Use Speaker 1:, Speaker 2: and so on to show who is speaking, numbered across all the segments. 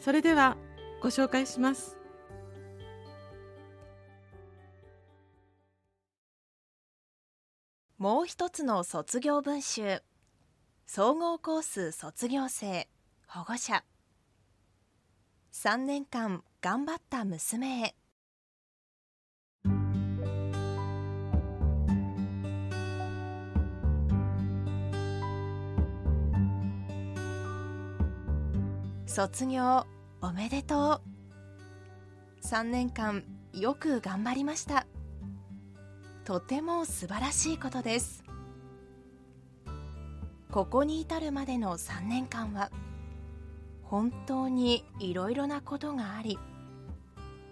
Speaker 1: それではご紹介します。
Speaker 2: もう一つの卒業文集。総合コース卒業生保護者。3年間頑張った娘へ。卒業おめでとう。3年間よく頑張りました。とても素晴らしいことです。ここに至るまでの3年間は本当にいろいろなことがあり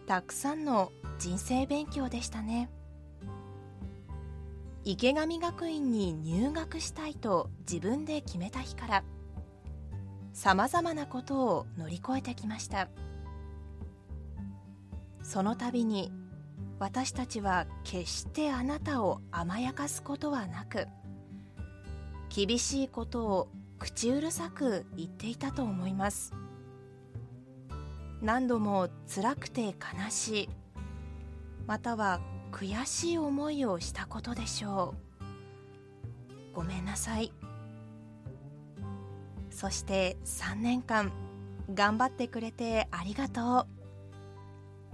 Speaker 2: たくさんの人生勉強でしたね。池上学院に入学したいと自分で決めた日からさまざまなことを乗り越えてきました。その度に私たちは決してあなたを甘やかすことはなく厳しいことを口うるさく言っていたと思います。何度も辛くて悲しいまたは悔しい思いをしたことでしょう。ごめんなさい。そして3年間頑張ってくれてありがとう。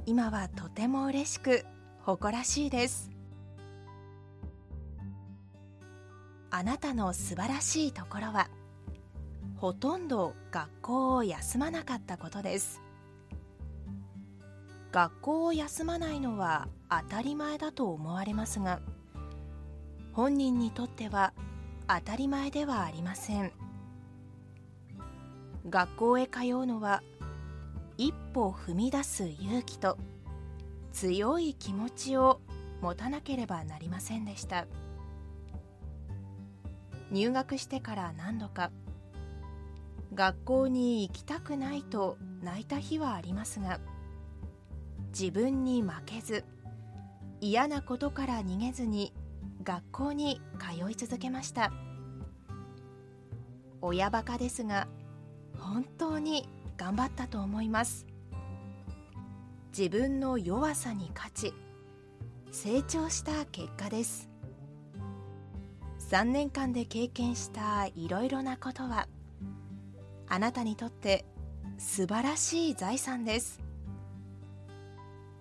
Speaker 2: 今はとても嬉しく誇らしいです。あなたの素晴らしいところはほとんど学校を休まなかったことです。学校を休まないのは当たり前だと思われますが本人にとっては当たり前ではありません。学校へ通うのは一歩踏み出す勇気と強い気持ちを持たなければなりませんでした。入学してから何度か学校に行きたくないと泣いた日はありますが自分に負けず嫌なことから逃げずに学校に通い続けました。親バカですが本当に頑張ったと思います。自分の弱さに勝ち成長した結果です。3年間で経験したいろいろなことはあなたにとって素晴らしい財産です。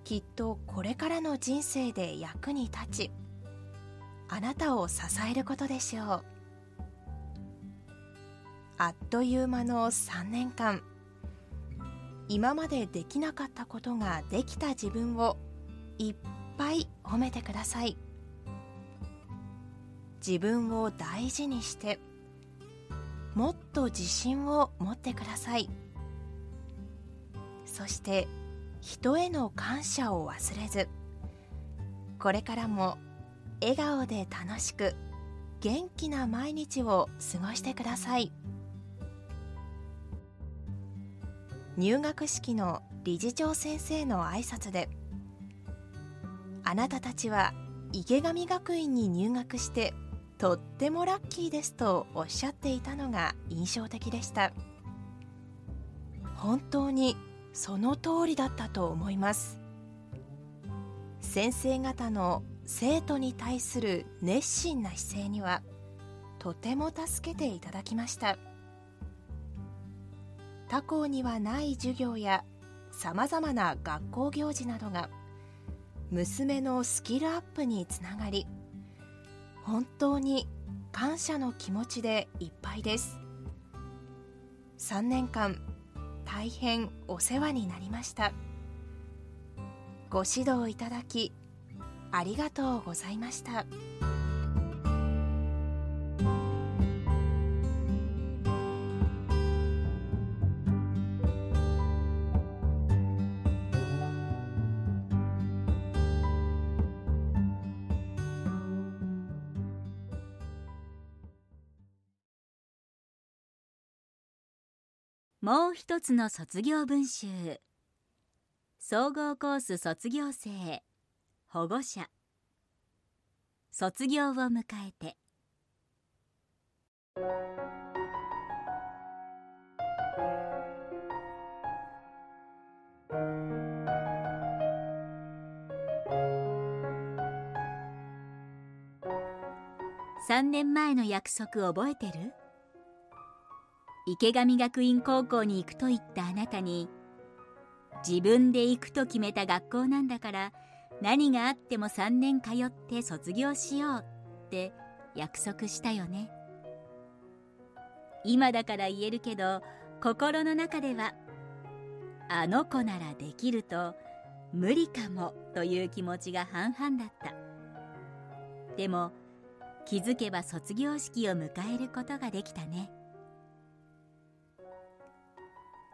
Speaker 2: きっとこれからの人生で役に立ちあなたを支えることでしょう。あっという間の3年間。今までできなかったことができた自分をいっぱい褒めてください。自分を大事にしてもっと自信を持ってください。そして人への感謝を忘れずこれからも笑顔で楽しく元気な毎日を過ごしてください。入学式の理事長先生の挨拶であなたたちは池上学院に入学してとってもラッキーですとおっしゃっていたのが印象的でした。本当にその通りだったと思います。先生方の生徒に対する熱心な姿勢にはとても助けていただきました。他校にはない授業やさまざまな学校行事などが娘のスキルアップにつながり本当に感謝の気持ちでいっぱいです。3年間大変お世話になりました。ご指導いただきありがとうございました。
Speaker 3: もう一つの卒業文集。総合コース卒業生保護者。卒業を迎えて。3年前の約束覚えてる？池上学院高校に行くと言ったあなたに自分で行くと決めた学校なんだから何があっても3年通って卒業しようって約束したよね。今だから言えるけど心の中ではあの子ならできると無理かもという気持ちが半々だった。でも気づけば卒業式を迎えることができたね。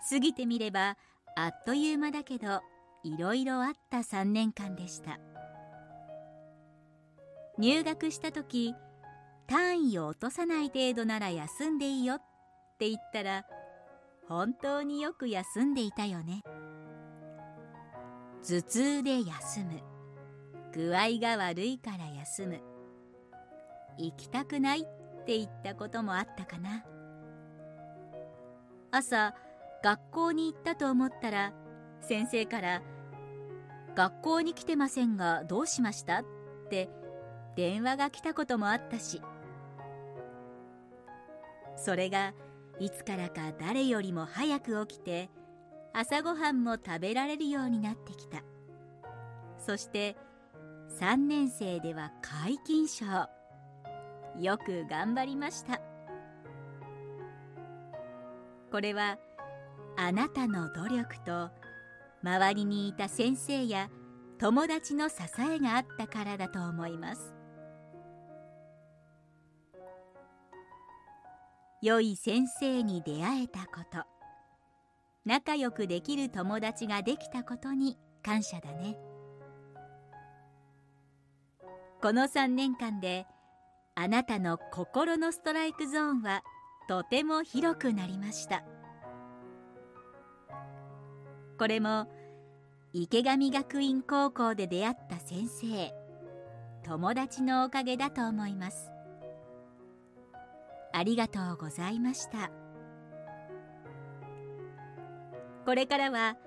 Speaker 3: 過ぎてみればあっという間だけどいろいろあった3年間でした。入学した時単位を落とさない程度なら休んでいいよって言ったら本当によく休んでいたよね。頭痛で休む。具合が悪いから休む。行きたくないって言ったこともあったかな。朝学校に行ったと思ったら先生から「学校に来てませんがどうしました?」って電話が来たこともあったし。それがいつからか誰よりも早く起きて朝ごはんも食べられるようになってきた。そして3年生では皆勤賞。よく頑張りました。これはあなたの努力と周りにいた先生や友達の支えがあったからだと思います。良い先生に出会えたこと。仲良くできる友達ができたことに感謝だね。この3年間であなたの心のストライクゾーンはとても広くなりました。これも池上学院高校で出会った先生。友達のおかげだと思います。ありがとうございました。これからは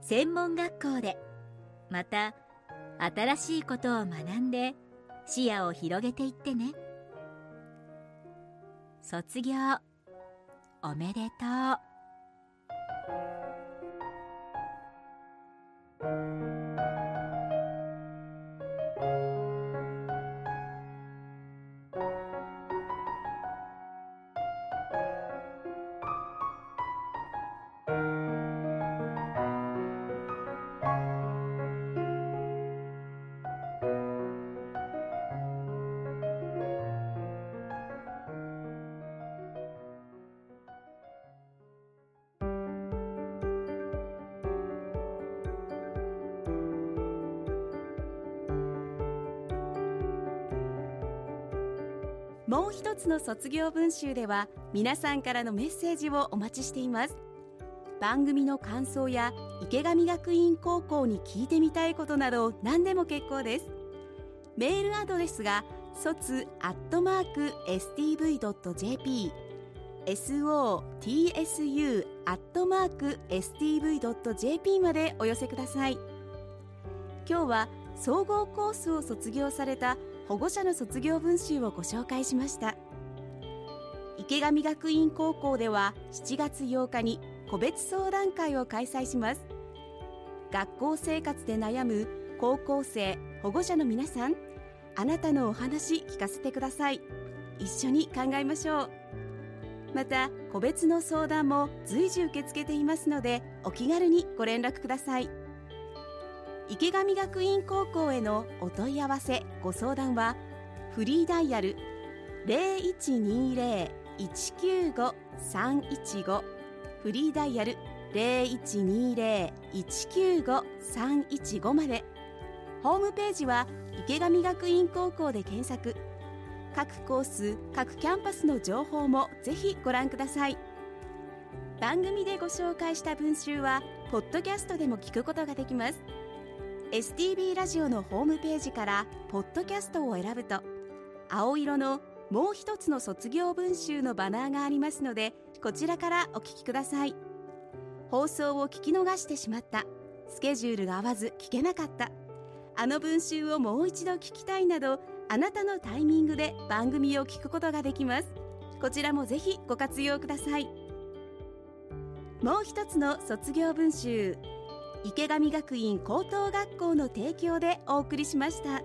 Speaker 3: 専門学校でまた新しいことを学んで視野を広げていってね。卒業おめでとう。
Speaker 4: もう一つの卒業文集では皆さんからのメッセージをお待ちしています。番組の感想や池上学院高校に聞いてみたいことなど何でも結構です。メールアドレスが卒アットマーク stv.jp sotsu アットマーク stv.jp までお寄せください。今日は総合コースを卒業された保護者の卒業文集をご紹介しました。池上学院高校では7月8日に個別相談会を開催します。学校生活で悩む高校生保護者の皆さんあなたのお話聞かせてください。一緒に考えましょう。また個別の相談も随時受け付けていますのでお気軽にご連絡ください。池上学院高校へのお問い合わせご相談はフリーダイヤル0120-195-315フリーダイヤル0120-195-315まで。ホームページは池上学院高校で検索。各コース各キャンパスの情報もぜひご覧ください。番組でご紹介した文集はポッドキャストでも聞くことができます。STB ラジオのホームページからポッドキャストを選ぶと青色のもう一つの卒業文集のバナーがありますのでこちらからお聞きください。放送を聞き逃してしまった。スケジュールが合わず聞けなかった。あの文集をもう一度聞きたいなどあなたのタイミングで番組を聞くことができます。こちらもぜひご活用ください。もう一つの卒業文集。池上学院高等学校の提供でお送りしました。